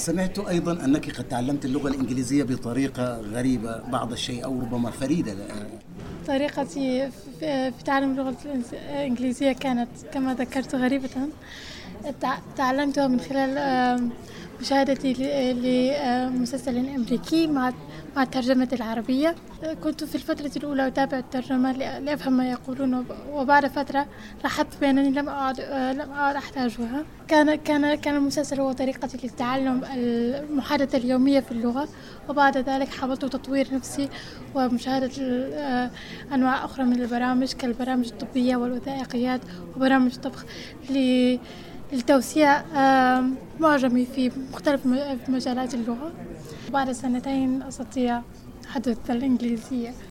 سمعت أيضا أنك قد تعلمت اللغة الإنجليزية بطريقة غريبة بعض الشيء أو ربما فريدة. طريقتي في تعلم اللغة الإنجليزية كانت كما ذكرت غريبة. تعلمتها من خلال مشاهدتي لمسلسل أمريكي مع مع الترجمة العربية. كنت في الفترة الأولى أتابع الترجمة لأفهم ما يقولون وبعد فترة لاحظت بأنني لم أعد لم أعد أحتاجها. كان كان كان المسلسل هو طريقتي لتعلم المحادثة اليومية في اللغة. وبعد ذلك حاولت تطوير نفسي ومشاهدة أنواع أخرى من البرامج كالبرامج الطبية والوثائقيات وبرامج طبخ لتوسيع معجمي في مختلف مجالات اللغة. بعد سنتين أستطيع تحدث الإنجليزية.